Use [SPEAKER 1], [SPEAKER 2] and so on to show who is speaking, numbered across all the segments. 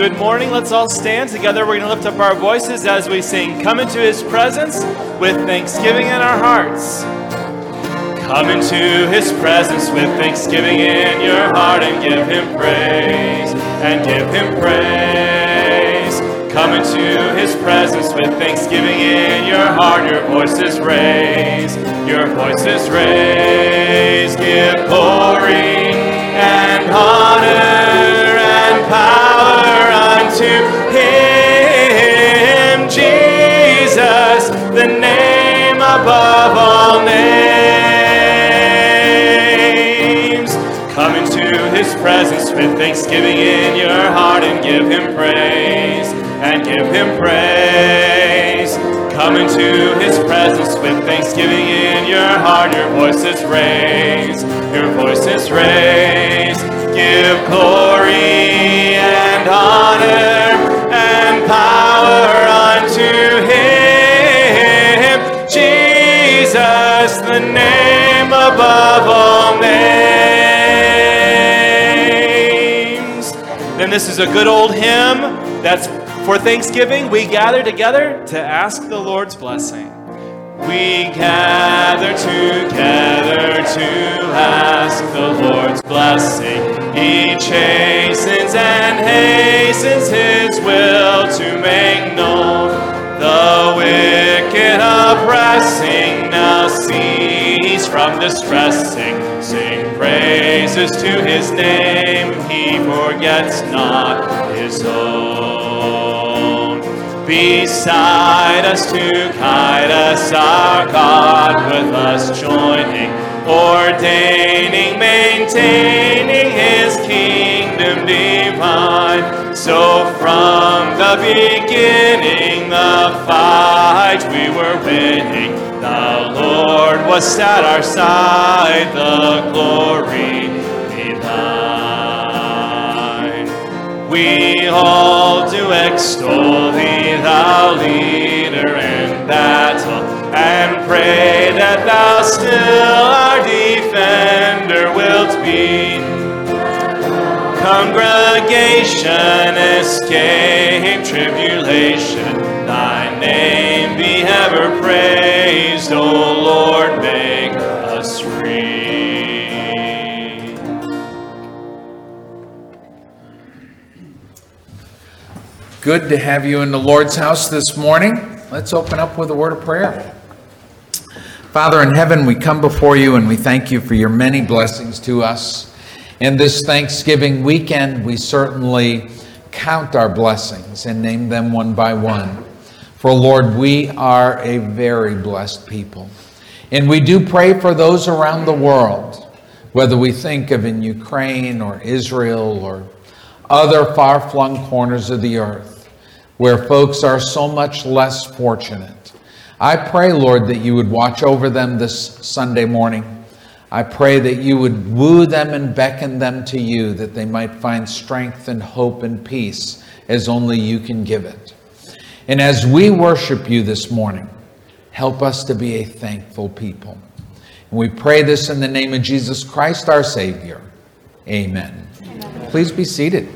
[SPEAKER 1] good morning. Let's all stand together. We're going to lift up our voices as we sing, Come into His presence with thanksgiving in our hearts. Come into His presence with thanksgiving in your heart and give Him praise, and give Him praise. Come into His presence with thanksgiving in your heart. Your voices raise, your voices raise. Give glory and honor and power him, Jesus, the name above all names. Come into his presence with thanksgiving in your heart and give him praise, and give him praise. Come into his presence with thanksgiving in your heart, your voices raise, your voices raise. Give glory the name above all names. Then this is a good old hymn that's for Thanksgiving. We gather together to ask the Lord's blessing. We gather together to ask the Lord's blessing. He chastens and hastens his will to make known the wicked oppressing. Now cease from distressing. Sing praises to his name. He forgets not his own beside us to guide us, our God, with us joining, ordaining, maintaining His kingdom divine. So from the beginning, the fight we were winning, the Lord was at our side, the glory be thine. We all do extol thee, thou leader in battle, and pray that thou still our Congregation, escape tribulation, thy name be ever praised, O Lord, make us free.
[SPEAKER 2] Good to have you in the Lord's house this morning. Let's open up with a word of prayer. Father in heaven, we come before you and we thank you for your many blessings to us. In this Thanksgiving weekend, we certainly count our blessings and name them one by one. For Lord, we are a very blessed people. And we do pray for those around the world, whether we think of in Ukraine or Israel or other far flung corners of the earth where folks are so much less fortunate. I pray, Lord, that you would watch over them this Sunday morning. I pray that you would woo them and beckon them to you, that they might find strength and hope and peace as only you can give it. And as we worship you this morning, help us to be a thankful people. And we pray this in the name of Jesus Christ, our Savior. Amen. Amen. Please be seated.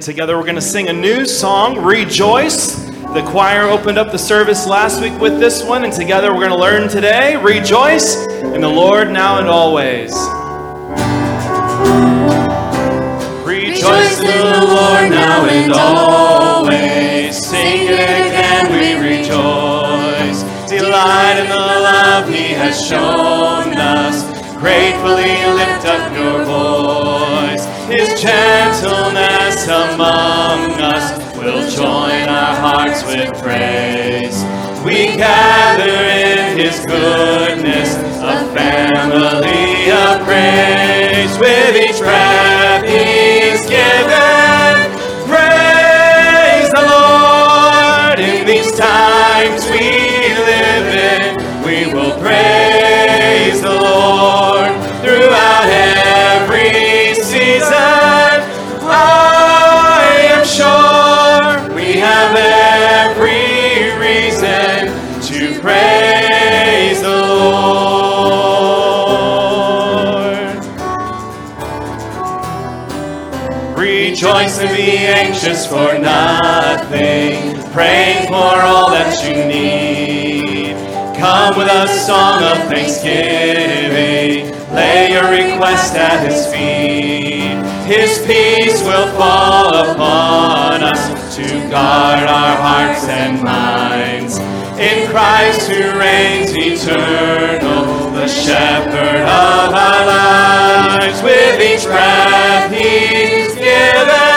[SPEAKER 1] Together we're going to sing a new song, Rejoice. The choir opened up the service last week with this one, and together we're going to learn today, Rejoice in the Lord now and always. Rejoice in the Lord now and always. Sing it again, we rejoice. Delight in the love He has shown us. Gratefully lift up your family anxious for nothing, praying for all that you need. Come with a song of thanksgiving, lay your request at his feet. His peace will fall upon us to guard our hearts and minds. In Christ who reigns eternal, the shepherd of our lives, with each breath he's given.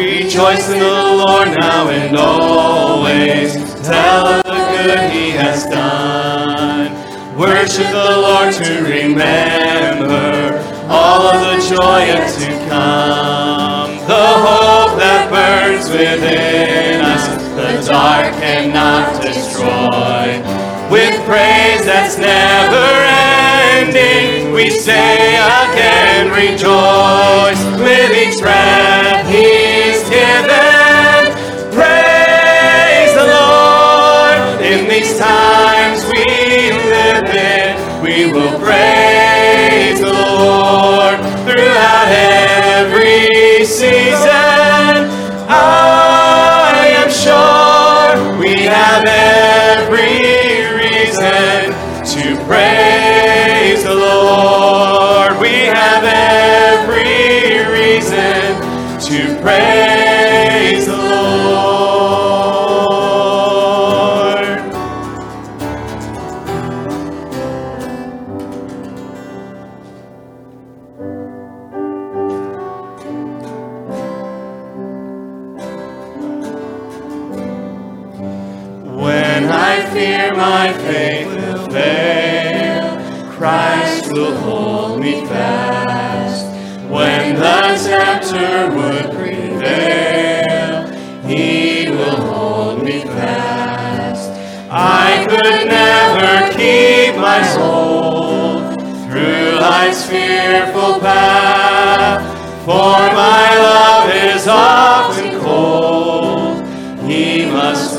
[SPEAKER 1] Rejoice in the Lord now and always. Tell of the good he has done. Worship the Lord to remember all of the joy yet to come. The hope that burns within us, the dark cannot destroy. With praise that's never ending, we say again, rejoice. With each breath he's given, praise the Lord. In these times we live in, we will praise the Lord throughout every season. I am sure we have every reason to praise the Lord. We have every reason to praise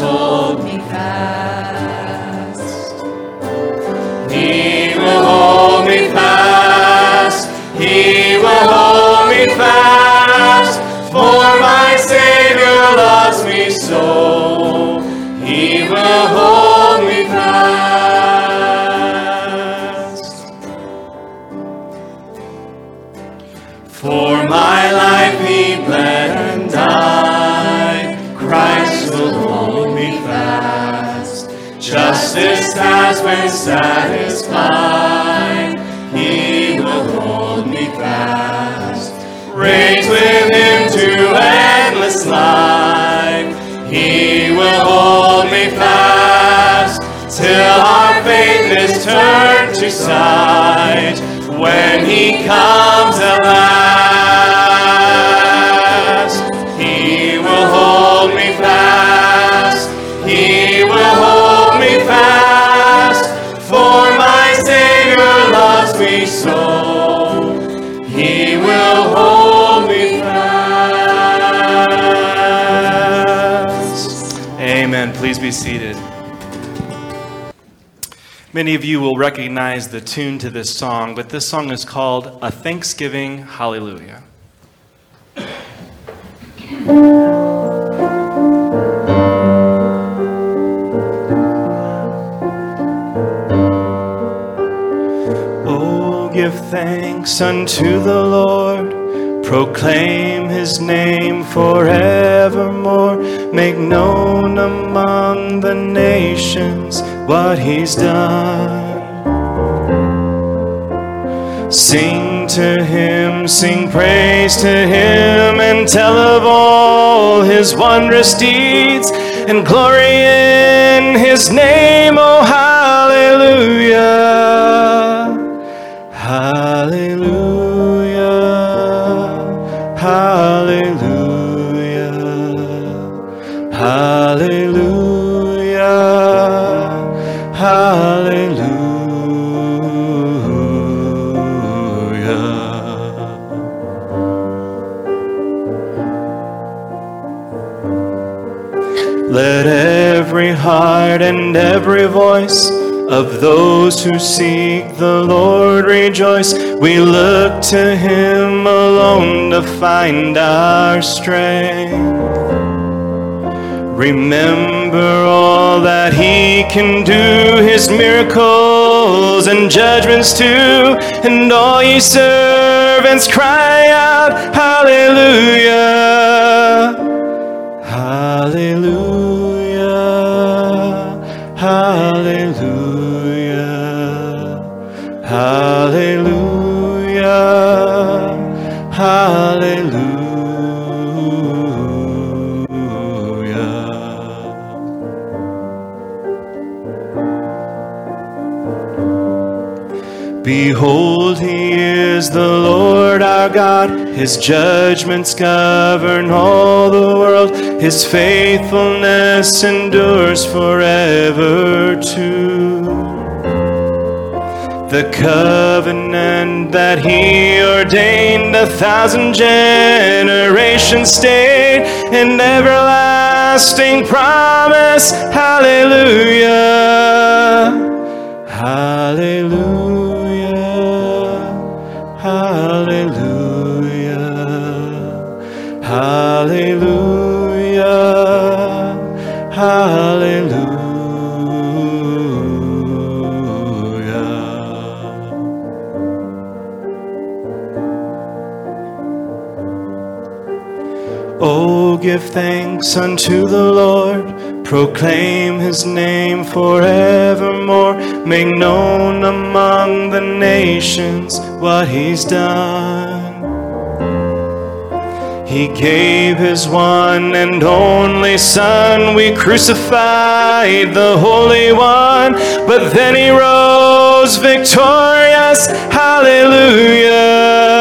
[SPEAKER 1] must hold been satisfied. He will hold me fast. Reigns with him to endless life. He will hold me fast till our faith is turned to sight when he comes at. Be seated. Many of you will recognize the tune to this song, but this song is called A Thanksgiving Hallelujah. Oh, give thanks unto the Lord, proclaim his name forevermore, make known among the nations what he's done. Sing to him, sing praise to him, and tell of all his wondrous deeds, and glory in his name, oh hallelujah. Hallelujah. Heart and every voice of those who seek the Lord rejoice. We look to Him alone to find our strength. Remember all that He can do, His miracles and judgments too. And all ye servants cry out, Hallelujah! Hallelujah, Behold, he is the Lord our God. His judgments govern all the world. His faithfulness endures forever too. The covenant that he ordained a thousand generations stayed, an everlasting promise. Hallelujah. Unto the Lord, proclaim his name forevermore, make known among the nations what he's done. He gave his one and only Son, we crucified the Holy One, but then he rose victorious. Hallelujah!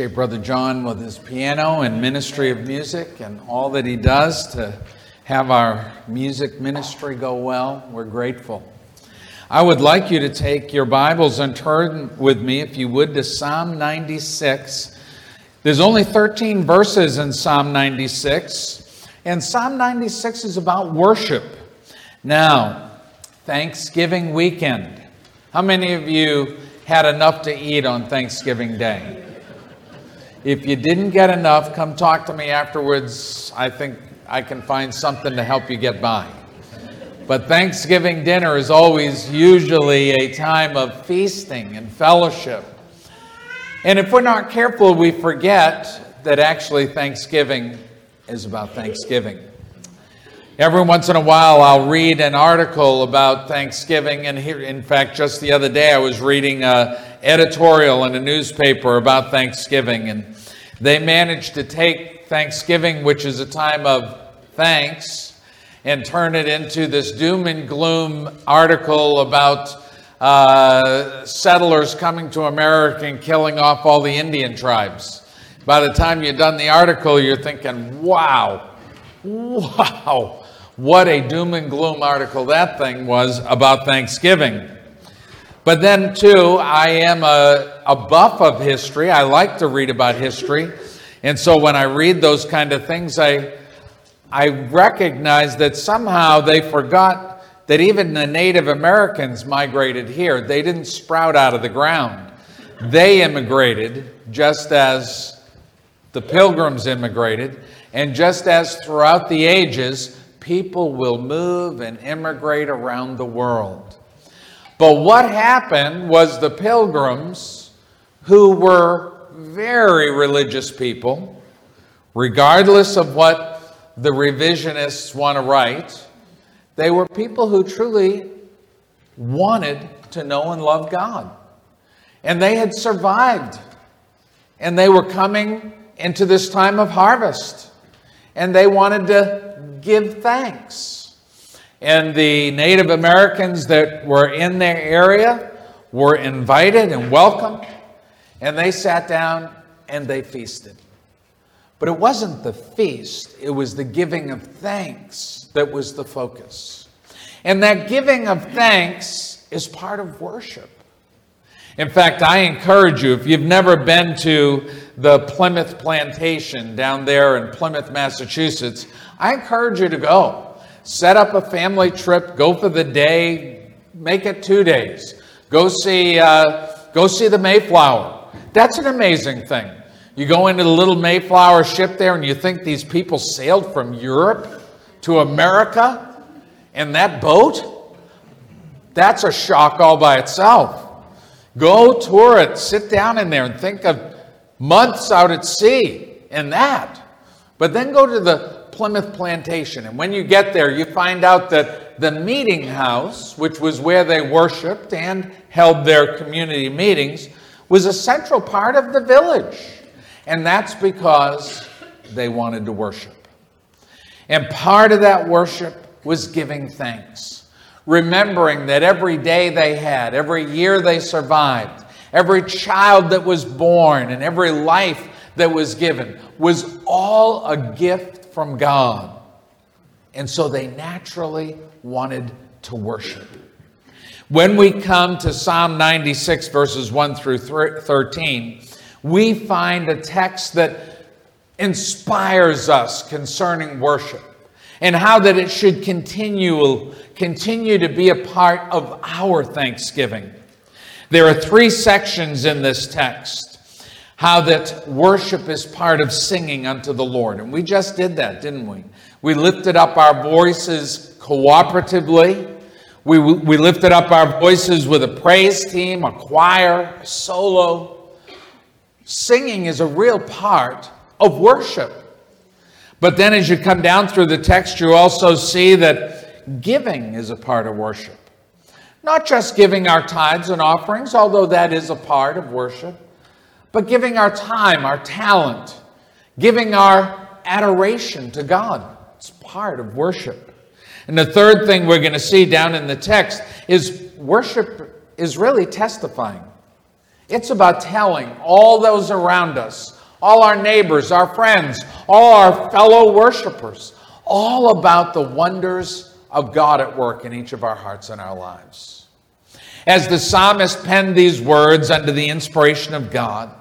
[SPEAKER 2] Appreciate Brother John with his piano and ministry of music and all that he does to have our music ministry go well. We're grateful. I would like you to take your Bibles and turn with me, if you would, to Psalm 96. There's only 13 verses in Psalm 96, and Psalm 96 is about worship. Now, Thanksgiving weekend. How many of you had enough to eat on Thanksgiving Day. If you didn't get enough, come talk to me afterwards. I think I can find something to help you get by. But Thanksgiving dinner is always usually a time of feasting and fellowship. And if we're not careful, we forget that actually Thanksgiving is about Thanksgiving. Every once in a while, I'll read an article about Thanksgiving. And here, in fact, just the other day, I was reading an editorial in a newspaper about Thanksgiving. And they managed to take Thanksgiving, which is a time of thanks, and turn it into this doom and gloom article about uh, settlers coming to America and killing off all the Indian tribes. By the time you've done the article, you're thinking, wow, wow what a doom and gloom article that thing was about Thanksgiving. But then, too, I am a, a buff of history. I like to read about history. And so when I read those kind of things, I, I recognize that somehow they forgot that even the Native Americans migrated here. They didn't sprout out of the ground. They immigrated just as the pilgrims immigrated, and just as throughout the ages, people will move and immigrate around the world. But what happened was the pilgrims, who were very religious people, regardless of what the revisionists want to write, they were people who truly wanted to know and love God. And they had survived. And they were coming into this time of harvest. And they wanted to give thanks. And the Native Americans that were in their area were invited and welcomed, and they sat down and they feasted. But it wasn't the feast, it was the giving of thanks that was the focus. And that giving of thanks is part of worship. In fact, I encourage you, if you've never been to the Plymouth Plantation down there in Plymouth, Massachusetts, I encourage you to go. Set up a family trip, go for the day, make it two days. Go see, uh, go see the Mayflower. That's an amazing thing. You go into the little Mayflower ship there and you think these people sailed from Europe to America in that boat? That's a shock all by itself. Go tour it, sit down in there and think of months out at sea in that. But then go to the Plymouth Plantation. And when you get there, you find out that the meeting house, which was where they worshiped and held their community meetings, was a central part of the village. And that's because they wanted to worship. And part of that worship was giving thanks, remembering that every day they had, every year they survived, every child that was born, and every life that was given was all a gift from God. And so they naturally wanted to worship. When we come to Psalm 96, verses 1 through 13, we find a text that inspires us concerning worship and how that it should continue, continue to be a part of our thanksgiving. There are three sections in this text how that worship is part of singing unto the Lord. And we just did that, didn't we? We lifted up our voices cooperatively. We, we lifted up our voices with a praise team, a choir, a solo. Singing is a real part of worship. But then as you come down through the text, you also see that giving is a part of worship. Not just giving our tithes and offerings, although that is a part of worship but giving our time, our talent, giving our adoration to God. It's part of worship. And the third thing we're going to see down in the text is worship is really testifying. It's about telling all those around us, all our neighbors, our friends, all our fellow worshipers, all about the wonders of God at work in each of our hearts and our lives. As the psalmist penned these words under the inspiration of God,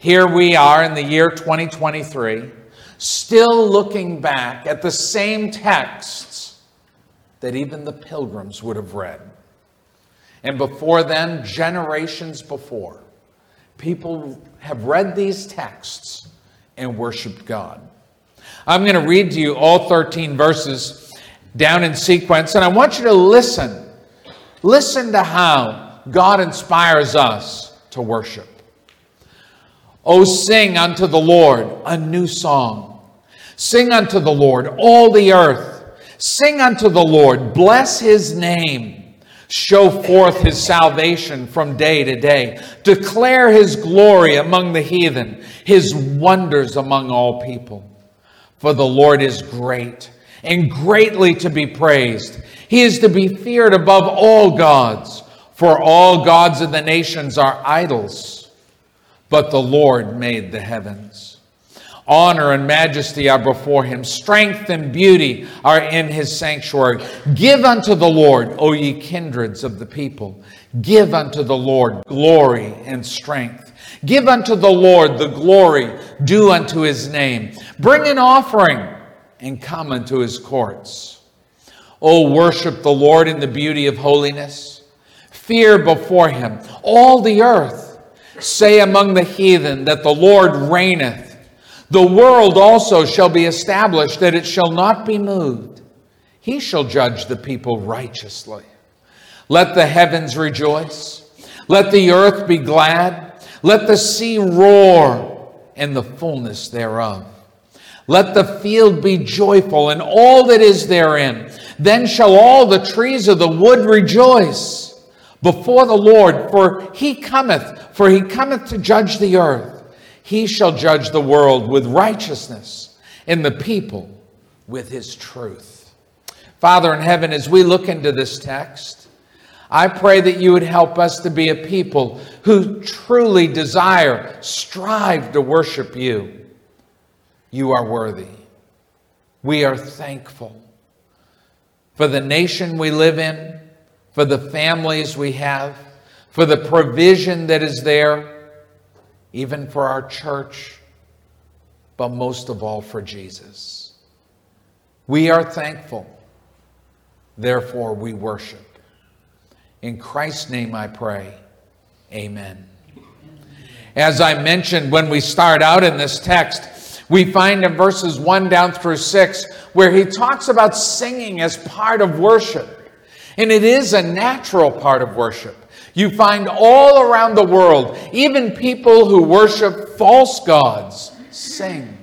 [SPEAKER 2] here we are in the year 2023, still looking back at the same texts that even the pilgrims would have read. And before then, generations before, people have read these texts and worshiped God. I'm going to read to you all 13 verses down in sequence, and I want you to listen. Listen to how God inspires us to worship. Oh, sing unto the Lord a new song. Sing unto the Lord all the earth. Sing unto the Lord, bless his name. Show forth his salvation from day to day. Declare his glory among the heathen, his wonders among all people. For the Lord is great and greatly to be praised. He is to be feared above all gods, for all gods of the nations are idols, but the Lord made the heavens. Honor and majesty are before him. Strength and beauty are in his sanctuary. Give unto the Lord, O ye kindreds of the people. Give unto the Lord glory and strength. Give unto the Lord the glory due unto his name. Bring an offering and come into his courts. O worship the Lord in the beauty of holiness. Fear before him all the earth. Say among the heathen that the Lord reigneth. The world also shall be established, that it shall not be moved. He shall judge the people righteously. Let the heavens rejoice. Let the earth be glad. Let the sea roar and the fullness thereof. Let the field be joyful and all that is therein. Then shall all the trees of the wood rejoice before the Lord, for he cometh, for he cometh to judge the earth. He shall judge the world with righteousness and the people with his truth. Father in heaven, as we look into this text, I pray that you would help us to be a people who truly desire, strive to worship you you are worthy. We are thankful for the nation we live in, for the families we have, for the provision that is there, even for our church, but most of all for Jesus. We are thankful, therefore we worship. In Christ's name I pray, amen. As I mentioned when we start out in this text, we find in verses 1 down through 6 where he talks about singing as part of worship. And it is a natural part of worship. You find all around the world, even people who worship false gods, sing.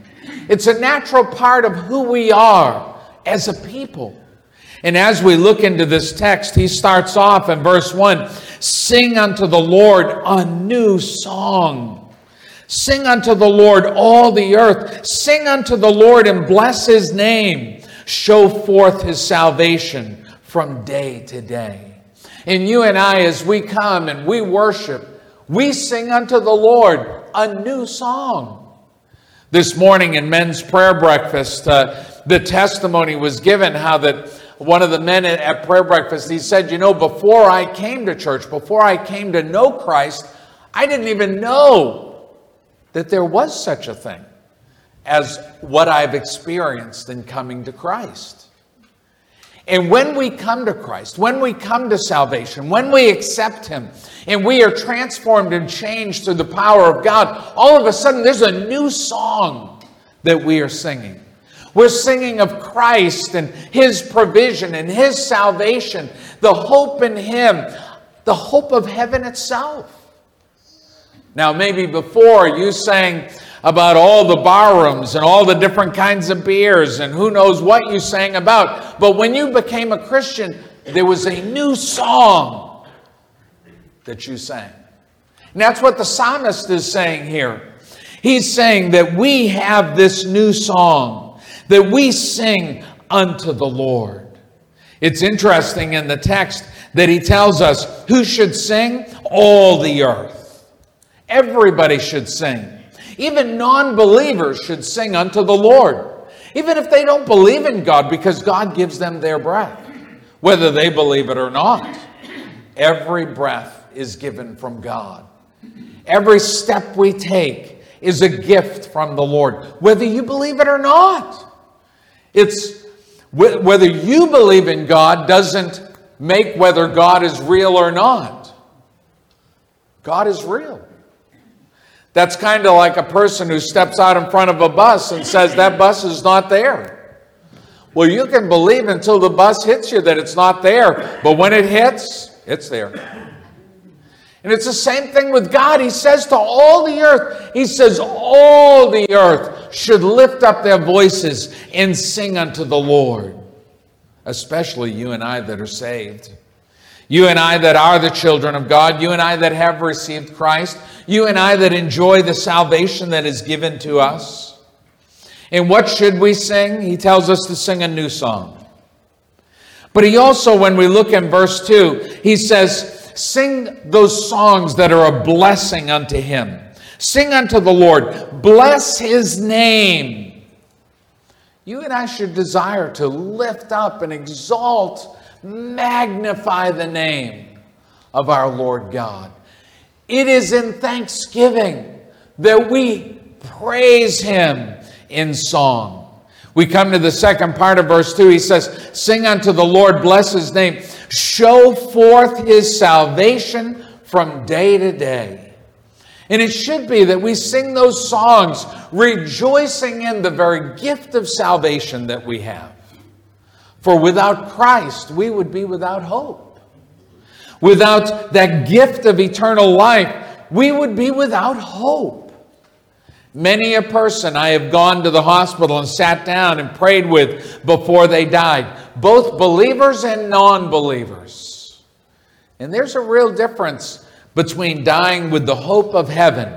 [SPEAKER 2] It's a natural part of who we are as a people. And as we look into this text, he starts off in verse 1 Sing unto the Lord a new song. Sing unto the Lord, all the earth. Sing unto the Lord and bless his name. Show forth his salvation from day to day. And you and I, as we come and we worship, we sing unto the Lord a new song. This morning in men's prayer breakfast, uh, the testimony was given how that one of the men at prayer breakfast, he said, You know, before I came to church, before I came to know Christ, I didn't even know that there was such a thing as what I've experienced in coming to Christ. And when we come to Christ, when we come to salvation, when we accept Him, and we are transformed and changed through the power of God, all of a sudden there's a new song that we are singing. We're singing of Christ and His provision and His salvation, the hope in Him, the hope of heaven itself. Now, maybe before you sang about all the barrooms and all the different kinds of beers and who knows what you sang about. But when you became a Christian, there was a new song that you sang. And that's what the psalmist is saying here. He's saying that we have this new song that we sing unto the Lord. It's interesting in the text that he tells us who should sing? All the earth. Everybody should sing. Even non believers should sing unto the Lord, even if they don't believe in God, because God gives them their breath, whether they believe it or not. Every breath is given from God. Every step we take is a gift from the Lord, whether you believe it or not. It's whether you believe in God doesn't make whether God is real or not. God is real. That's kind of like a person who steps out in front of a bus and says that bus is not there. Well, you can believe until the bus hits you that it's not there, but when it hits, it's there. And it's the same thing with God. He says to all the earth, He says, all the earth should lift up their voices and sing unto the Lord, especially you and I that are saved. You and I that are the children of God, you and I that have received Christ, you and I that enjoy the salvation that is given to us. And what should we sing? He tells us to sing a new song. But he also, when we look in verse 2, he says, Sing those songs that are a blessing unto him. Sing unto the Lord, bless his name. You and I should desire to lift up and exalt, magnify the name of our Lord God. It is in thanksgiving that we praise him in song. We come to the second part of verse 2. He says, Sing unto the Lord, bless his name, show forth his salvation from day to day. And it should be that we sing those songs rejoicing in the very gift of salvation that we have. For without Christ, we would be without hope. Without that gift of eternal life, we would be without hope. Many a person I have gone to the hospital and sat down and prayed with before they died, both believers and non believers. And there's a real difference between dying with the hope of heaven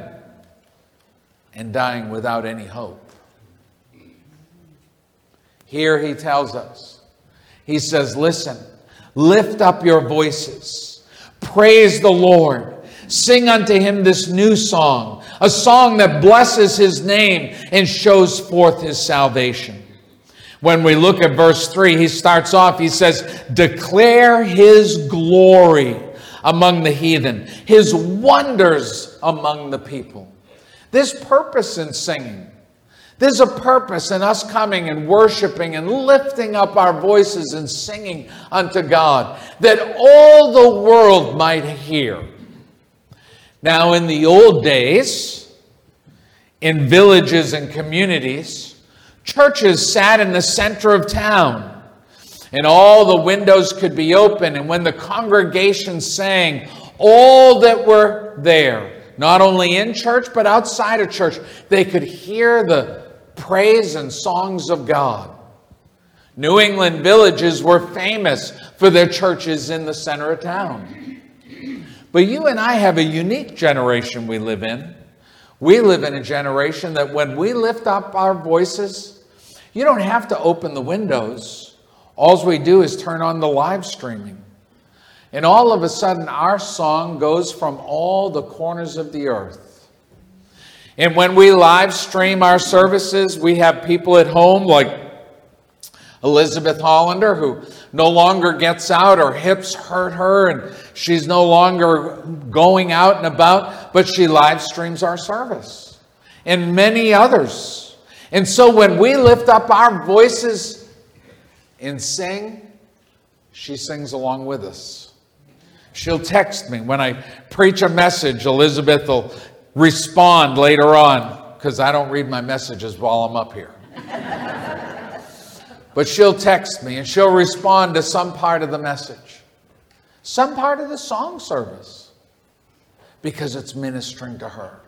[SPEAKER 2] and dying without any hope. Here he tells us, he says, Listen, lift up your voices Praise the Lord. Sing unto him this new song, a song that blesses his name and shows forth his salvation. When we look at verse 3, he starts off, he says, Declare his glory among the heathen, his wonders among the people. This purpose in singing there's a purpose in us coming and worshiping and lifting up our voices and singing unto God that all the world might hear. Now, in the old days, in villages and communities, churches sat in the center of town and all the windows could be open. And when the congregation sang, all that were there, not only in church but outside of church, they could hear the praise and songs of God. New England villages were famous for their churches in the center of town. But you and I have a unique generation we live in. We live in a generation that when we lift up our voices, you don't have to open the windows. All we do is turn on the live streaming. And all of a sudden, our song goes from all the corners of the earth. And when we live stream our services, we have people at home like Elizabeth Hollander, who no longer gets out, her hips hurt her, and she's no longer going out and about, but she live streams our service. And many others. And so when we lift up our voices and sing, she sings along with us. She'll text me when I preach a message. Elizabeth will respond later on because I don't read my messages while I'm up here. but she'll text me and she'll respond to some part of the message, some part of the song service, because it's ministering to her.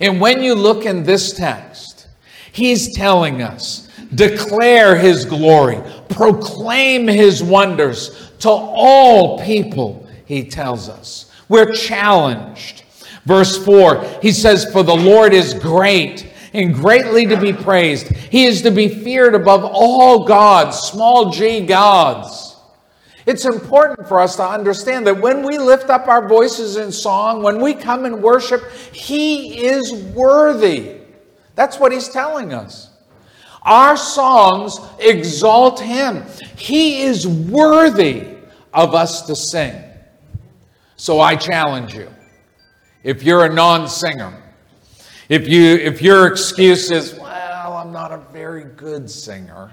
[SPEAKER 2] And when you look in this text, he's telling us declare his glory, proclaim his wonders to all people, he tells us. We're challenged Verse 4, he says, For the Lord is great and greatly to be praised. He is to be feared above all gods, small g gods. It's important for us to understand that when we lift up our voices in song, when we come and worship, He is worthy. That's what He's telling us. Our songs exalt Him. He is worthy of us to sing. So I challenge you if you're a non-singer. If you if your excuse is, well, I'm not a very good singer.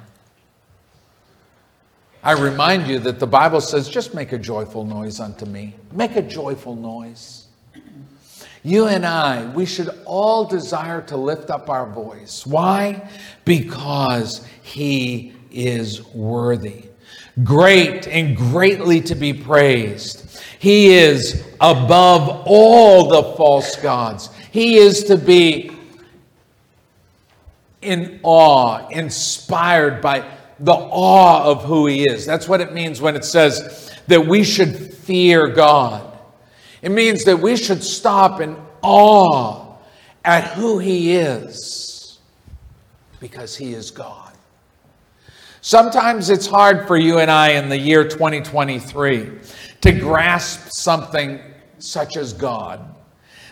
[SPEAKER 2] I remind you that the Bible says, just make a joyful noise unto me. Make a joyful noise. You and I, we should all desire to lift up our voice. Why? Because He is worthy, great and greatly to be praised. He is above all the false gods. He is to be in awe, inspired by the awe of who He is. That's what it means when it says that we should fear God. It means that we should stop in awe at who He is because He is God. Sometimes it's hard for you and I in the year 2023 to grasp something such as God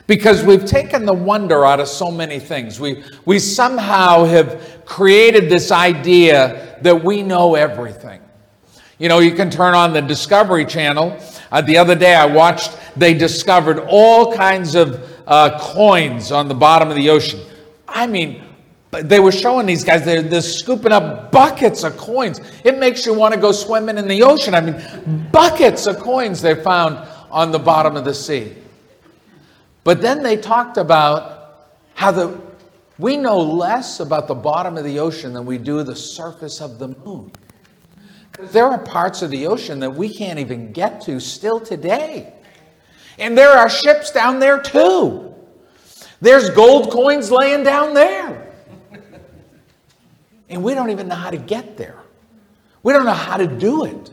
[SPEAKER 2] because we've taken the wonder out of so many things. We, we somehow have created this idea that we know everything. You know, you can turn on the Discovery Channel. Uh, the other day I watched, they discovered all kinds of uh, coins on the bottom of the ocean. I mean, they were showing these guys, they're, they're scooping up buckets of coins. It makes you want to go swimming in the ocean. I mean, buckets of coins they found on the bottom of the sea. But then they talked about how the, we know less about the bottom of the ocean than we do the surface of the moon. There are parts of the ocean that we can't even get to still today. And there are ships down there too. There's gold coins laying down there. And we don't even know how to get there. We don't know how to do it.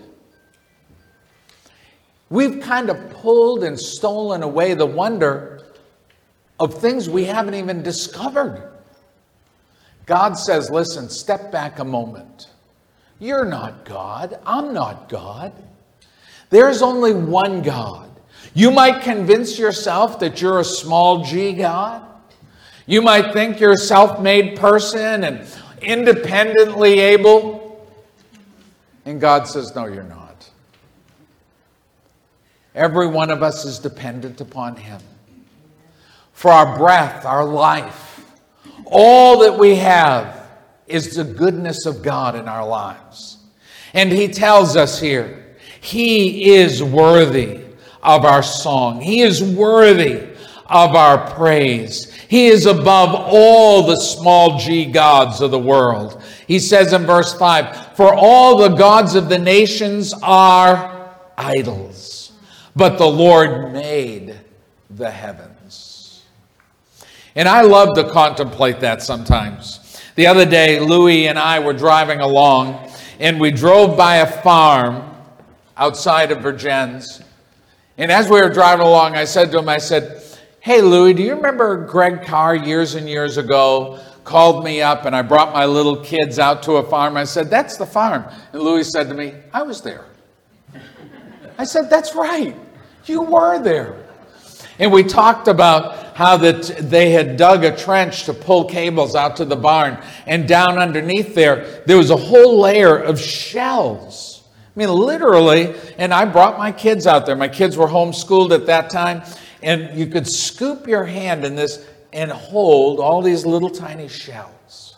[SPEAKER 2] We've kind of pulled and stolen away the wonder of things we haven't even discovered. God says, listen, step back a moment. You're not God. I'm not God. There's only one God. You might convince yourself that you're a small g God. You might think you're a self made person and independently able. And God says, no, you're not. Every one of us is dependent upon Him for our breath, our life. All that we have is the goodness of God in our lives. And He tells us here, He is worthy of our song, He is worthy of our praise. He is above all the small g gods of the world. He says in verse 5 For all the gods of the nations are idols, but the Lord made the heavens. And I love to contemplate that sometimes. The other day, Louis and I were driving along, and we drove by a farm outside of Vergennes. And as we were driving along, I said to him, I said, Hey, Louis, do you remember Greg Carr years and years ago called me up and I brought my little kids out to a farm? I said, That's the farm. And Louis said to me, I was there. I said, That's right. You were there. And we talked about how that they had dug a trench to pull cables out to the barn, and down underneath there, there was a whole layer of shells. I mean, literally, and I brought my kids out there. My kids were homeschooled at that time, and you could scoop your hand in this and hold all these little tiny shells.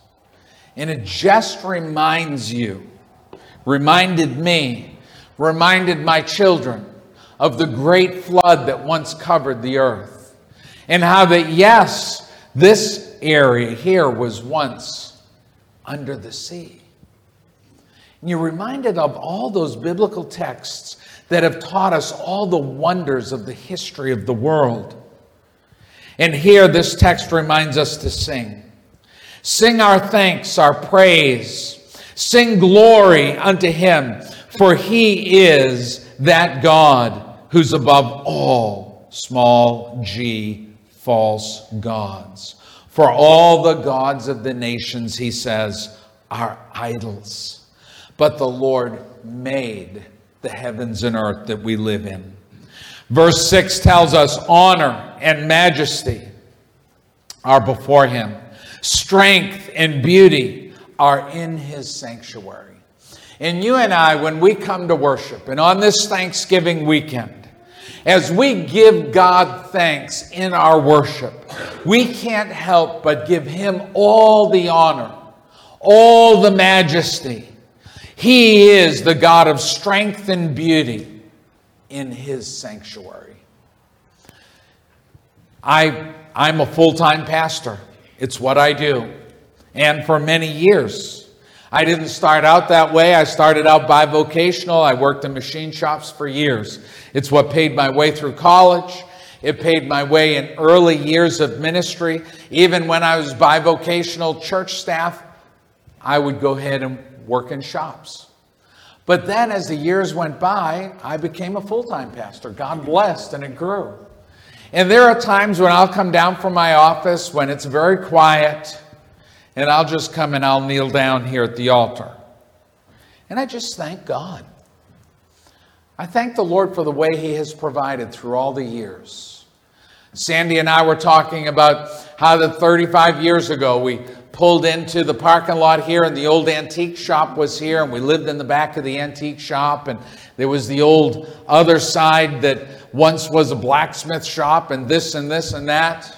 [SPEAKER 2] And it just reminds you, reminded me, reminded my children of the great flood that once covered the earth and how that, yes, this area here was once under the sea. And you're reminded of all those biblical texts that have taught us all the wonders of the history of the world. And here, this text reminds us to sing. Sing our thanks, our praise. Sing glory unto him, for he is that God who's above all small g false gods. For all the gods of the nations, he says, are idols. But the Lord made the heavens and earth that we live in. Verse 6 tells us honor and majesty are before him, strength and beauty are in his sanctuary. And you and I, when we come to worship, and on this Thanksgiving weekend, as we give God thanks in our worship, we can't help but give Him all the honor, all the majesty. He is the God of strength and beauty in His sanctuary. I, I'm a full time pastor, it's what I do. And for many years, I didn't start out that way. I started out bivocational. I worked in machine shops for years. It's what paid my way through college. It paid my way in early years of ministry. Even when I was bivocational church staff, I would go ahead and work in shops. But then as the years went by, I became a full time pastor. God blessed, and it grew. And there are times when I'll come down from my office when it's very quiet and I'll just come and I'll kneel down here at the altar. And I just thank God. I thank the Lord for the way He has provided through all the years. Sandy and I were talking about how that 35 years ago we pulled into the parking lot here and the old antique shop was here and we lived in the back of the antique shop and there was the old other side that once was a blacksmith shop and this and this and that.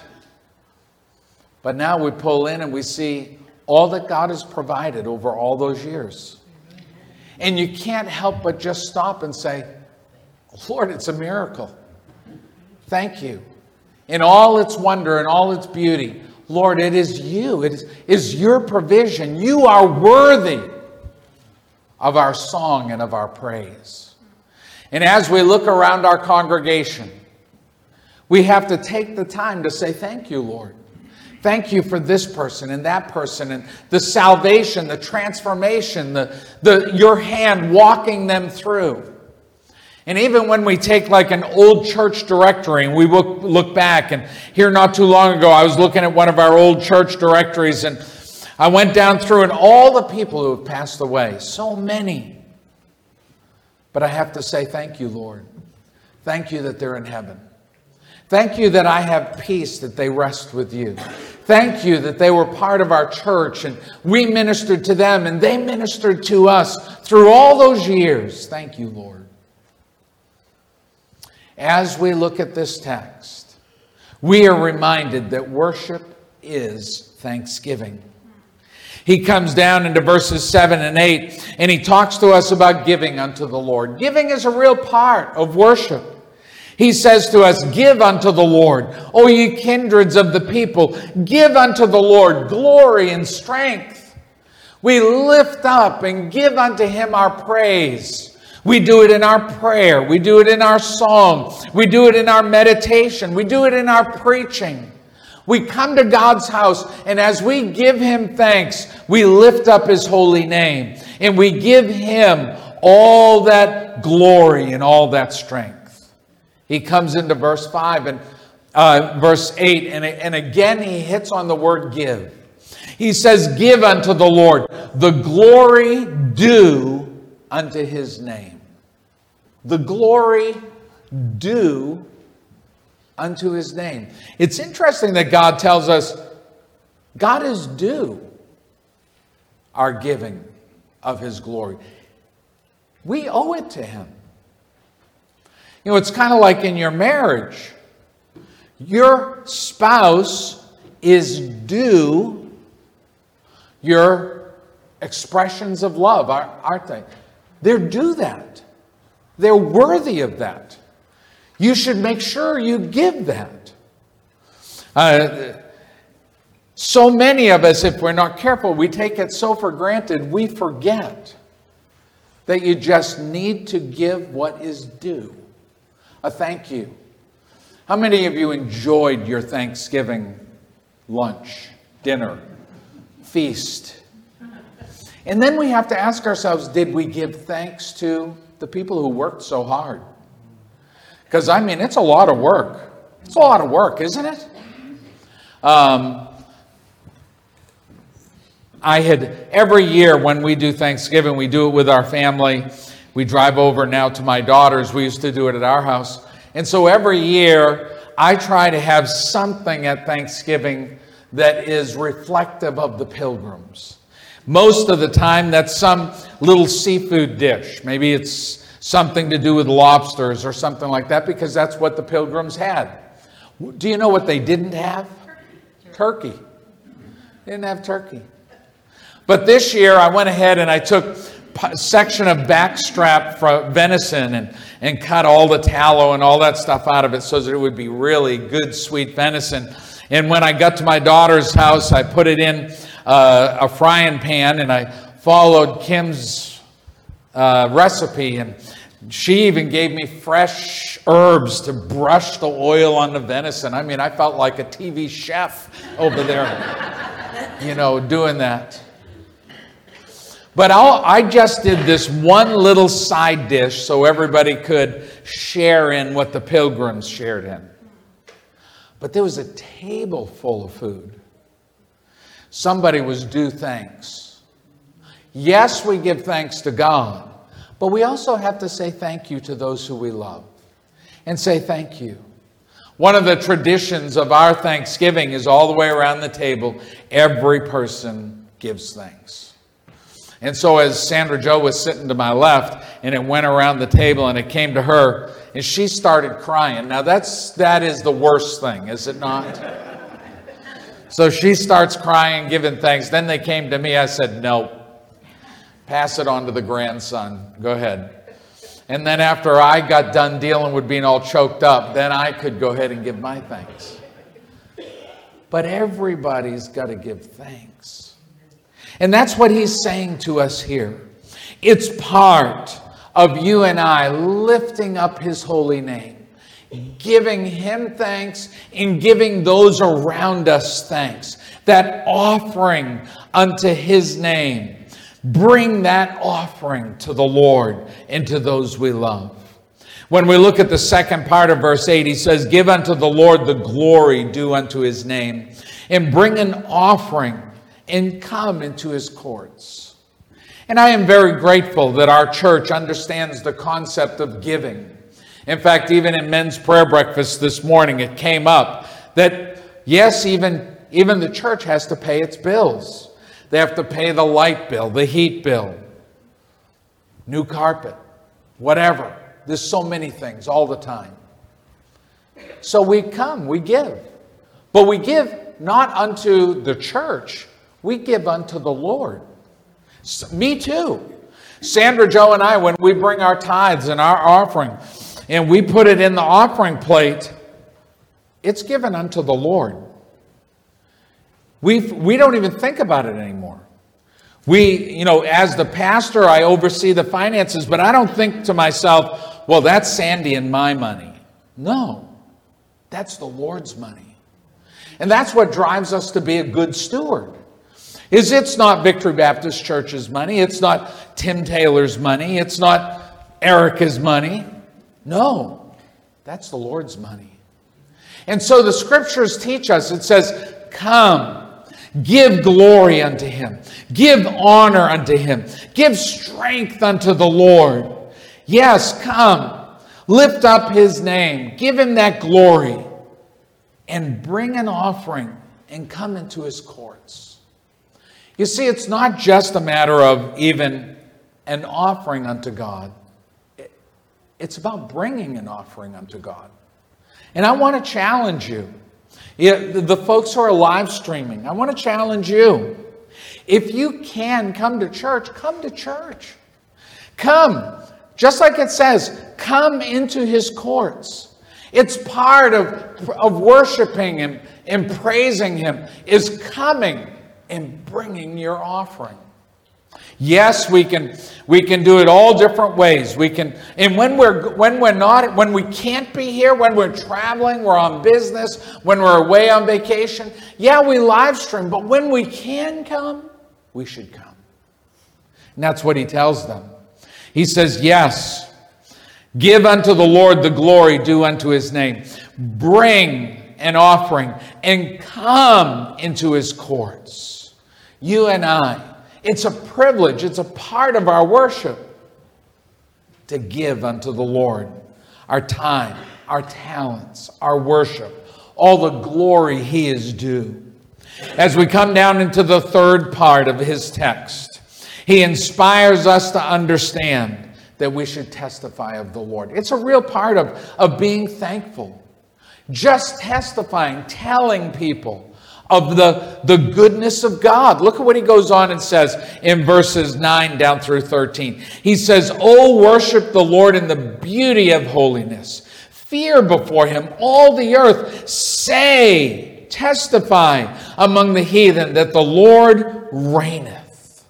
[SPEAKER 2] But now we pull in and we see all that God has provided over all those years. And you can't help but just stop and say, Lord, it's a miracle. Thank you. In all its wonder and all its beauty, Lord, it is you. It is, is your provision. You are worthy of our song and of our praise. And as we look around our congregation, we have to take the time to say, Thank you, Lord. Thank you for this person and that person and the salvation, the transformation, the, the, your hand walking them through. And even when we take like an old church directory and we look, look back, and here not too long ago, I was looking at one of our old church directories and I went down through and all the people who have passed away, so many. But I have to say, thank you, Lord. Thank you that they're in heaven. Thank you that I have peace that they rest with you. Thank you that they were part of our church and we ministered to them and they ministered to us through all those years. Thank you, Lord. As we look at this text, we are reminded that worship is thanksgiving. He comes down into verses 7 and 8 and he talks to us about giving unto the Lord. Giving is a real part of worship. He says to us, Give unto the Lord, O ye kindreds of the people, give unto the Lord glory and strength. We lift up and give unto him our praise. We do it in our prayer. We do it in our song. We do it in our meditation. We do it in our preaching. We come to God's house, and as we give him thanks, we lift up his holy name and we give him all that glory and all that strength. He comes into verse 5 and uh, verse 8, and, and again he hits on the word give. He says, Give unto the Lord the glory due unto his name. The glory due unto his name. It's interesting that God tells us God is due our giving of his glory. We owe it to him. You know, it's kind of like in your marriage. Your spouse is due your expressions of love, aren't they? They're that. They're worthy of that. You should make sure you give that. Uh, so many of us, if we're not careful, we take it so for granted, we forget that you just need to give what is due a thank you. How many of you enjoyed your Thanksgiving lunch, dinner, feast? And then we have to ask ourselves did we give thanks to the people who worked so hard? Because, I mean, it's a lot of work. It's a lot of work, isn't it? Um, I had every year when we do Thanksgiving, we do it with our family. We drive over now to my daughter's. We used to do it at our house. And so every year, I try to have something at Thanksgiving that is reflective of the pilgrims. Most of the time, that's some little seafood dish. Maybe it's something to do with lobsters or something like that, because that's what the pilgrims had. Do you know what they didn't have? Turkey. They didn't have turkey. But this year, I went ahead and I took a section of backstrap for venison and, and cut all the tallow and all that stuff out of it so that it would be really good, sweet venison. And when I got to my daughter's house, I put it in uh, a frying pan and I followed Kim's uh, recipe. And she even gave me fresh herbs to brush the oil on the venison. I mean, I felt like a TV chef over there, you know, doing that. But I'll, i just did this one little side dish so everybody could share in what the pilgrims shared in. But there was a table full of food. Somebody was due thanks. Yes, we give thanks to God, but we also have to say thank you to those who we love and say thank you. One of the traditions of our Thanksgiving is all the way around the table, every person gives thanks. And so, as Sandra Joe was sitting to my left, and it went around the table, and it came to her, and she started crying. Now, that's that is the worst thing, is it not? So she starts crying, giving thanks. Then they came to me. I said, Nope. pass it on to the grandson. Go ahead." And then after I got done dealing with being all choked up, then I could go ahead and give my thanks. But everybody's got to give thanks. And that's what he's saying to us here. It's part of you and I lifting up his holy name, giving him thanks, and giving those around us thanks. That offering unto his name. Bring that offering to the Lord and to those we love. When we look at the second part of verse 8, he says, Give unto the Lord the glory due unto his name, and bring an offering and come into his courts. And I am very grateful that our church understands the concept of giving. In fact, even in men's prayer breakfast this morning, it came up that yes, even, even the church has to pay its bills. They have to pay the light bill, the heat bill, new carpet, whatever. There's so many things all the time. So we come, we give. But we give not unto the church, we give unto the Lord. Me too. Sandra, Joe, and I, when we bring our tithes and our offering and we put it in the offering plate, it's given unto the Lord. we we don't even think about it anymore. We, you know, as the pastor, I oversee the finances, but I don't think to myself, well, that's Sandy and my money. No, that's the Lord's money. And that's what drives us to be a good steward is it's not Victory Baptist Church's money. It's not Tim Taylor's money. It's not Erica's money. No, that's the Lord's money. And so the scriptures teach us it says, Come, give glory unto him, give honor unto him, give strength unto the Lord. Yes, come, lift up his name, give him that glory, and bring an offering and come into his courts. You see, it's not just a matter of even an offering unto God, it's about bringing an offering unto God. And I want to challenge you. The folks who are live streaming, I want to challenge you. If you can come to church, come to church. Come. Just like it says, come into his courts. It's part of, of worshiping him and praising him, is coming and bringing your offering. Yes, we can we can do it all different ways. We can and when we're when we're not when we can't be here, when we're traveling, we're on business, when we're away on vacation, yeah, we live stream, but when we can come, we should come. And that's what he tells them. He says, "Yes, give unto the Lord the glory due unto his name. Bring an offering and come into his courts." you and I. It's a privilege, it's a part of our worship to give unto the Lord our time, our talents, our worship, all the glory He is due. As we come down into the third part of His text, He inspires us to understand that we should testify of the Lord. It's a real part of, of being thankful. Just testifying, telling people of the, the goodness of God. Look at what he goes on and says in verses 9 down through 13. He says, Oh, worship the Lord in the beauty of holiness. Fear before him all the earth. Say, testify among the heathen that the Lord reigneth.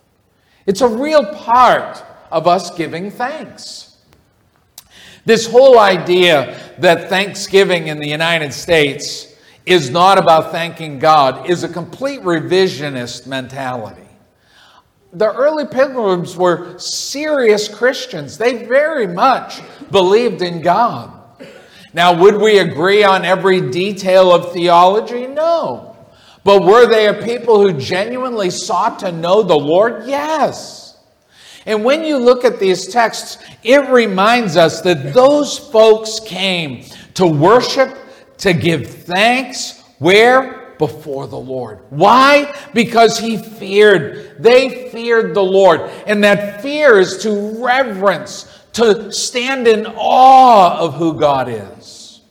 [SPEAKER 2] It's a real part of us giving thanks. This whole idea that Thanksgiving in the United States is not about thanking God is a complete revisionist mentality. The early pilgrims were serious Christians. They very much believed in God. Now, would we agree on every detail of theology? No. But were they a people who genuinely sought to know the Lord? Yes. And when you look at these texts, it reminds us that those folks came to worship to give thanks where? Before the Lord. Why? Because he feared. They feared the Lord. And that fear is to reverence, to stand in awe of who God is.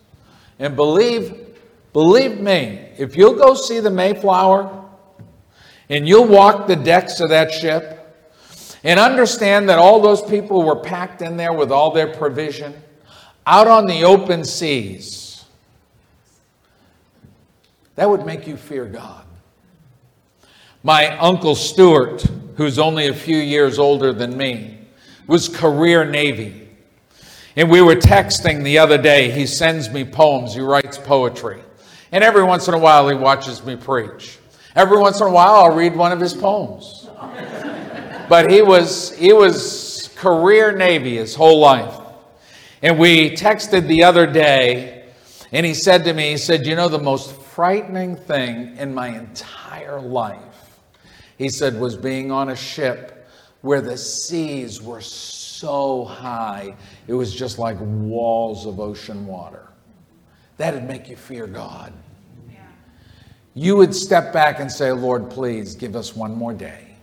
[SPEAKER 2] And believe, believe me, if you'll go see the Mayflower and you'll walk the decks of that ship and understand that all those people were packed in there with all their provision out on the open seas that would make you fear God. My uncle Stuart, who's only a few years older than me, was career Navy. And we were texting the other day. He sends me poems, he writes poetry. And every once in a while, he watches me preach. Every once in a while, I'll read one of his poems. but he was, he was career Navy his whole life. And we texted the other day, and he said to me, he said, You know, the most frightening thing in my entire life, he said, was being on a ship where the seas were so high, it was just like walls of ocean water. That'd make you fear God. You would step back and say, Lord, please give us one more day.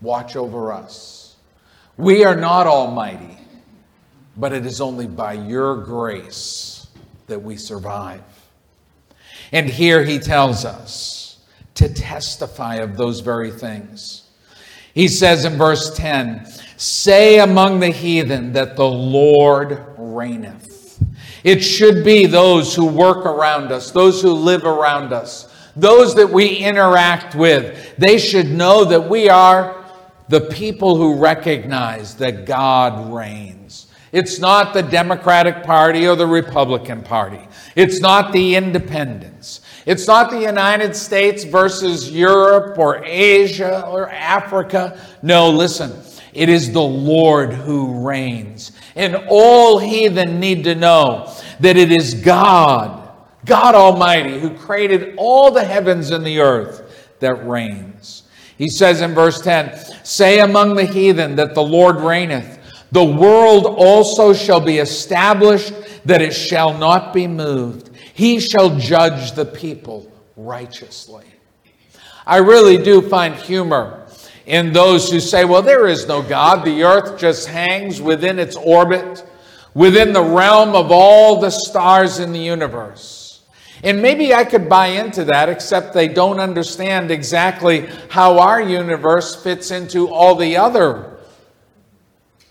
[SPEAKER 2] Watch over us. We are not almighty, but it is only by your grace that we survive. And here he tells us to testify of those very things. He says in verse 10 Say among the heathen that the Lord reigneth. It should be those who work around us, those who live around us, those that we interact with. They should know that we are the people who recognize that God reigns. It's not the Democratic Party or the Republican Party. It's not the independents. It's not the United States versus Europe or Asia or Africa. No, listen. It is the Lord who reigns. And all heathen need to know that it is God, God Almighty, who created all the heavens and the earth that reigns. He says in verse 10 Say among the heathen that the Lord reigneth. The world also shall be established that it shall not be moved. He shall judge the people righteously. I really do find humor in those who say, well, there is no God. The earth just hangs within its orbit, within the realm of all the stars in the universe. And maybe I could buy into that, except they don't understand exactly how our universe fits into all the other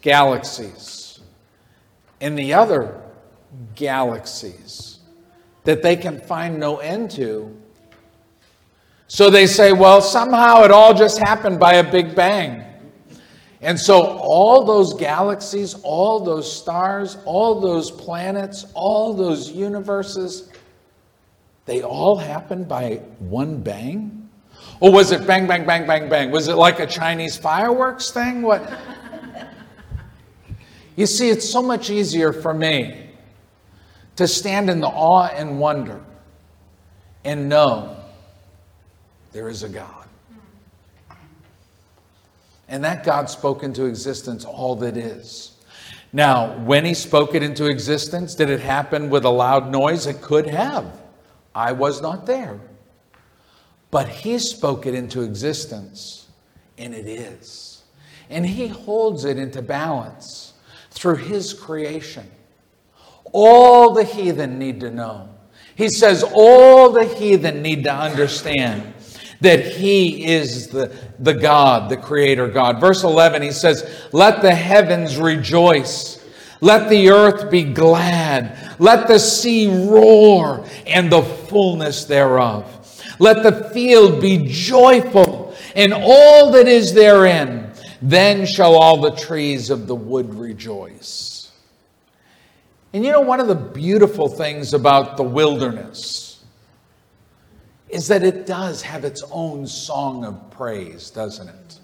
[SPEAKER 2] galaxies and the other galaxies that they can find no end to. So they say, well, somehow it all just happened by a big bang. And so all those galaxies, all those stars, all those planets, all those universes, they all happened by one bang? Or was it bang, bang, bang, bang, bang? Was it like a Chinese fireworks thing? What? You see, it's so much easier for me to stand in the awe and wonder and know there is a God. And that God spoke into existence all that is. Now, when he spoke it into existence, did it happen with a loud noise? It could have. I was not there. But he spoke it into existence, and it is. And he holds it into balance through his creation. All the heathen need to know He says all the heathen need to understand that he is the, the God, the creator God. Verse 11, he says, Let the heavens rejoice. Let the earth be glad. Let the sea roar and the fullness thereof. Let the field be joyful and all that is therein. Then shall all the trees of the wood rejoice. And you know, one of the beautiful things about the wilderness is that it does have its own song of praise, doesn't it?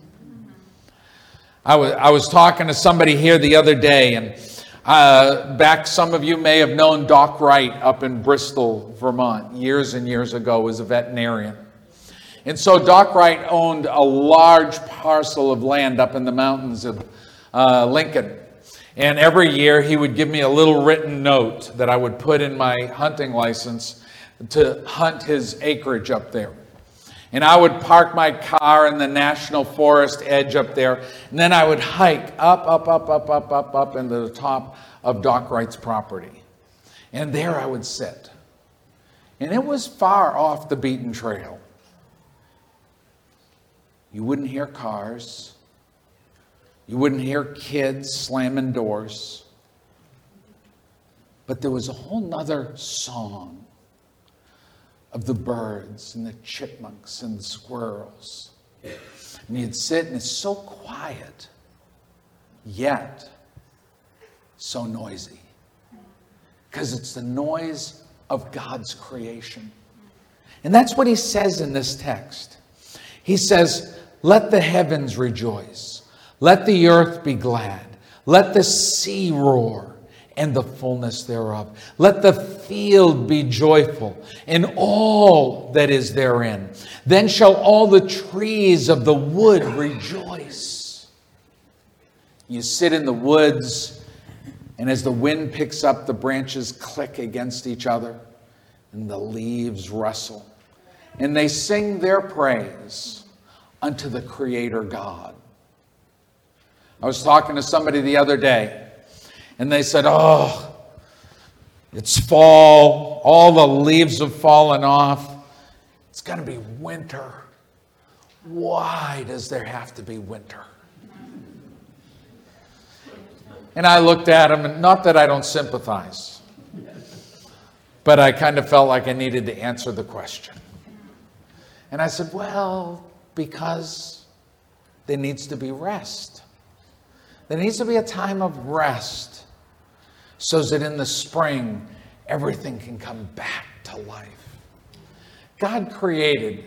[SPEAKER 2] I was, I was talking to somebody here the other day, and uh, back, some of you may have known Doc Wright up in Bristol, Vermont, years and years ago as a veterinarian. And so Doc Wright owned a large parcel of land up in the mountains of uh, Lincoln. And every year he would give me a little written note that I would put in my hunting license to hunt his acreage up there. And I would park my car in the national forest edge up there, and then I would hike up, up, up, up, up, up, up into the top of Doc Wright's property. And there I would sit. And it was far off the beaten trail. You wouldn't hear cars. You wouldn't hear kids slamming doors. But there was a whole nother song of the birds and the chipmunks and the squirrels. And you'd sit and it's so quiet, yet so noisy. Because it's the noise of God's creation. And that's what he says in this text. He says, Let the heavens rejoice, let the earth be glad, let the sea roar and the fullness thereof. Let the field be joyful and all that is therein. Then shall all the trees of the wood rejoice. You sit in the woods, and as the wind picks up, the branches click against each other, and the leaves rustle. And they sing their praise unto the Creator God. I was talking to somebody the other day and they said, Oh, it's fall. All the leaves have fallen off. It's going to be winter. Why does there have to be winter? And I looked at him, and not that I don't sympathize, but I kind of felt like I needed to answer the question. And I said, Well, because there needs to be rest. There needs to be a time of rest so that in the spring, everything can come back to life. God created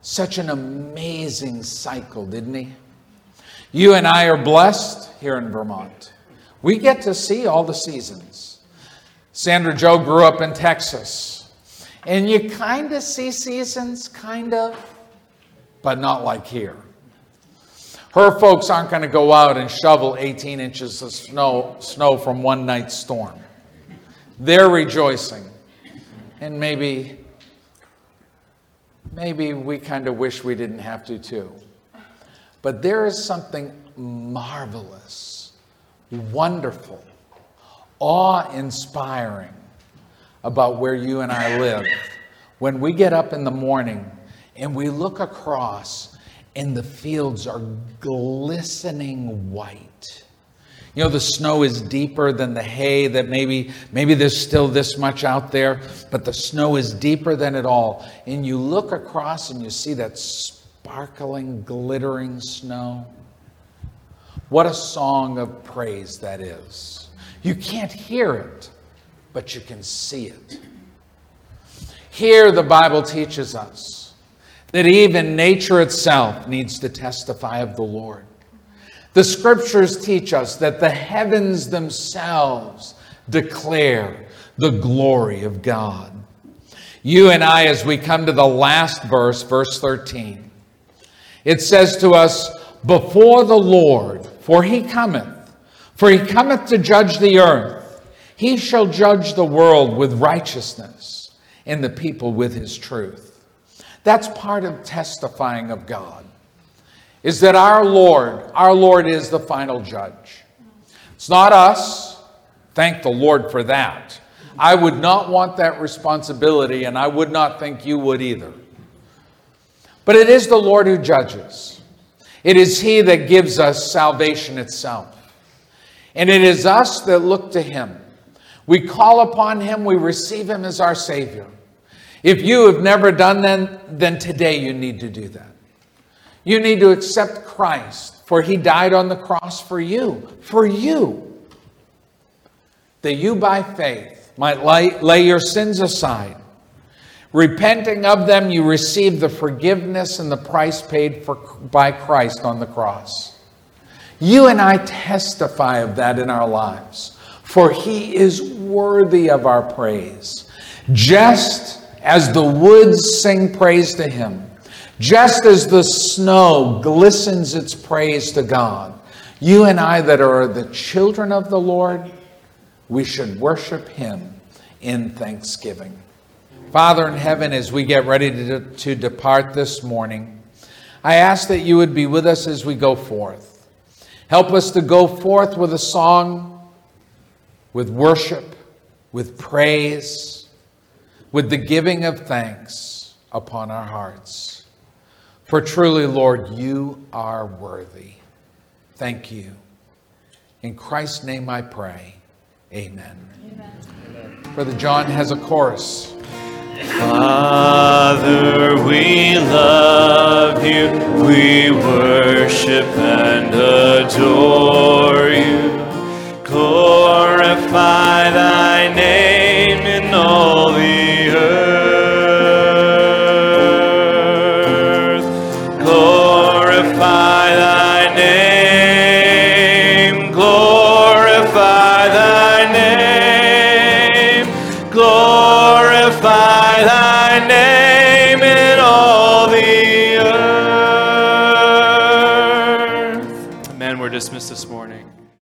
[SPEAKER 2] such an amazing cycle, didn't He? You and I are blessed here in Vermont. We get to see all the seasons. Sandra Joe grew up in Texas, and you kind of see seasons, kind of, but not like here. Her folks aren't going to go out and shovel 18 inches of snow, snow from one night's storm. They're rejoicing. And maybe, maybe we kind of wish we didn't have to too. But there is something marvelous, wonderful, awe inspiring about where you and I live. When we get up in the morning and we look across and the fields are glistening white. You know, the snow is deeper than the hay that maybe, maybe there's still this much out there, but the snow is deeper than it all. And you look across and you see that sparkling, glittering snow. What a song of praise that is. You can't hear it, but you can see it. Here, the Bible teaches us that even nature itself needs to testify of the Lord. The scriptures teach us that the heavens themselves declare the glory of God. You and I, as we come to the last verse, verse 13, it says to us, Before the Lord, for he cometh, for he cometh to judge the earth, he shall judge the world with righteousness and the people with his truth. That's part of testifying of God. Is that our Lord, our Lord is the final judge. It's not us. Thank the Lord for that. I would not want that responsibility, and I would not think you would either. But it is the Lord who judges. It is He that gives us salvation itself. And it is us that look to Him. We call upon Him, we receive Him as our Savior. If you have never done that, then today you need to do that. You need to accept Christ, for He died on the cross for you, for you, that you by faith might lay, lay your sins aside. Repenting of them, you receive the forgiveness and the price paid for, by Christ on the cross. You and I testify of that in our lives, for He is worthy of our praise. Just as the woods sing praise to Him, just as the snow glistens its praise to God, you and I that are the children of the Lord, we should worship Him in thanksgiving. Father in heaven, as we get ready to, to depart this morning, I ask that you would be with us as we go forth. Help us to go forth with a song, with worship, with praise, with the giving of thanks upon our hearts. For truly, Lord, you are worthy. Thank you. In Christ's name I pray. Amen. Amen. Brother John has a chorus.
[SPEAKER 1] Father, we love you, we worship and adore you. Glorify thy name